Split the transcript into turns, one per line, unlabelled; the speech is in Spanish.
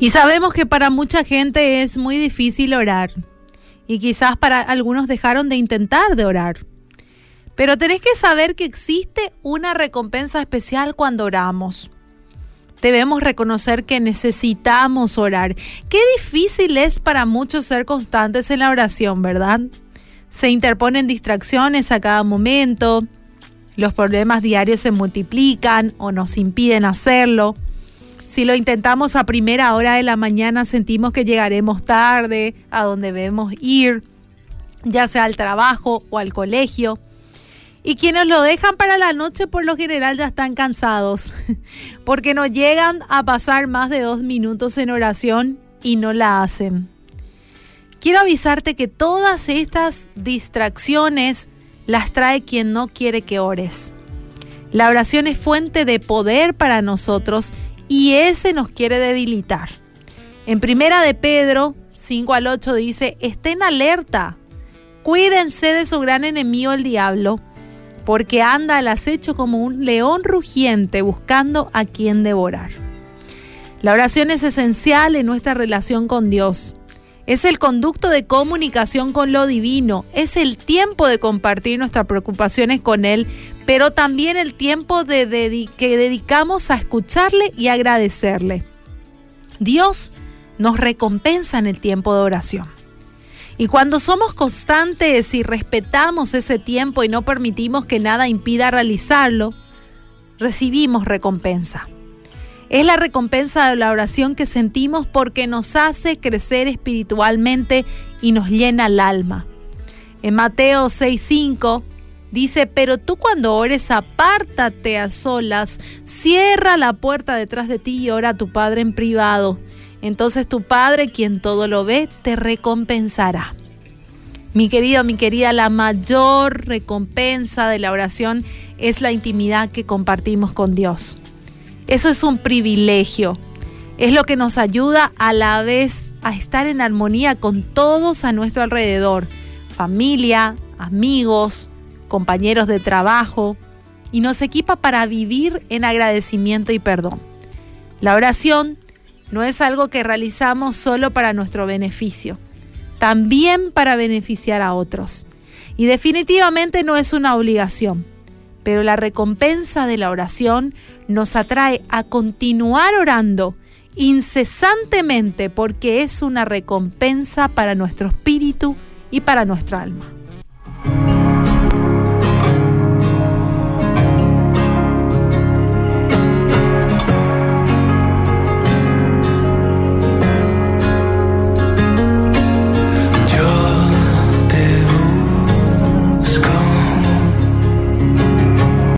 Y sabemos que para mucha gente es muy difícil orar. Y quizás para algunos dejaron de intentar de orar. Pero tenés que saber que existe una recompensa especial cuando oramos. Debemos reconocer que necesitamos orar. Qué difícil es para muchos ser constantes en la oración, ¿verdad? Se interponen distracciones a cada momento, los problemas diarios se multiplican o nos impiden hacerlo. Si lo intentamos a primera hora de la mañana sentimos que llegaremos tarde a donde debemos ir, ya sea al trabajo o al colegio. Y quienes lo dejan para la noche por lo general ya están cansados, porque no llegan a pasar más de dos minutos en oración y no la hacen. Quiero avisarte que todas estas distracciones las trae quien no quiere que ores. La oración es fuente de poder para nosotros y ese nos quiere debilitar. En primera de Pedro 5 al 8 dice, estén alerta, cuídense de su gran enemigo el diablo porque anda al acecho como un león rugiente buscando a quien devorar. La oración es esencial en nuestra relación con Dios. Es el conducto de comunicación con lo divino, es el tiempo de compartir nuestras preocupaciones con Él, pero también el tiempo de que dedicamos a escucharle y agradecerle. Dios nos recompensa en el tiempo de oración. Y cuando somos constantes y respetamos ese tiempo y no permitimos que nada impida realizarlo, recibimos recompensa. Es la recompensa de la oración que sentimos porque nos hace crecer espiritualmente y nos llena el alma. En Mateo 6:5 dice, pero tú cuando ores apártate a solas, cierra la puerta detrás de ti y ora a tu Padre en privado entonces tu Padre, quien todo lo ve, te recompensará. Mi querido, mi querida, la mayor recompensa de la oración es la intimidad que compartimos con Dios. Eso es un privilegio. Es lo que nos ayuda a la vez a estar en armonía con todos a nuestro alrededor. Familia, amigos, compañeros de trabajo. Y nos equipa para vivir en agradecimiento y perdón. La oración no es algo que realizamos solo para nuestro beneficio, también para beneficiar a otros. Y definitivamente no es una obligación, pero la recompensa de la oración nos atrae a continuar orando incesantemente porque es una recompensa para nuestro espíritu y para nuestra alma.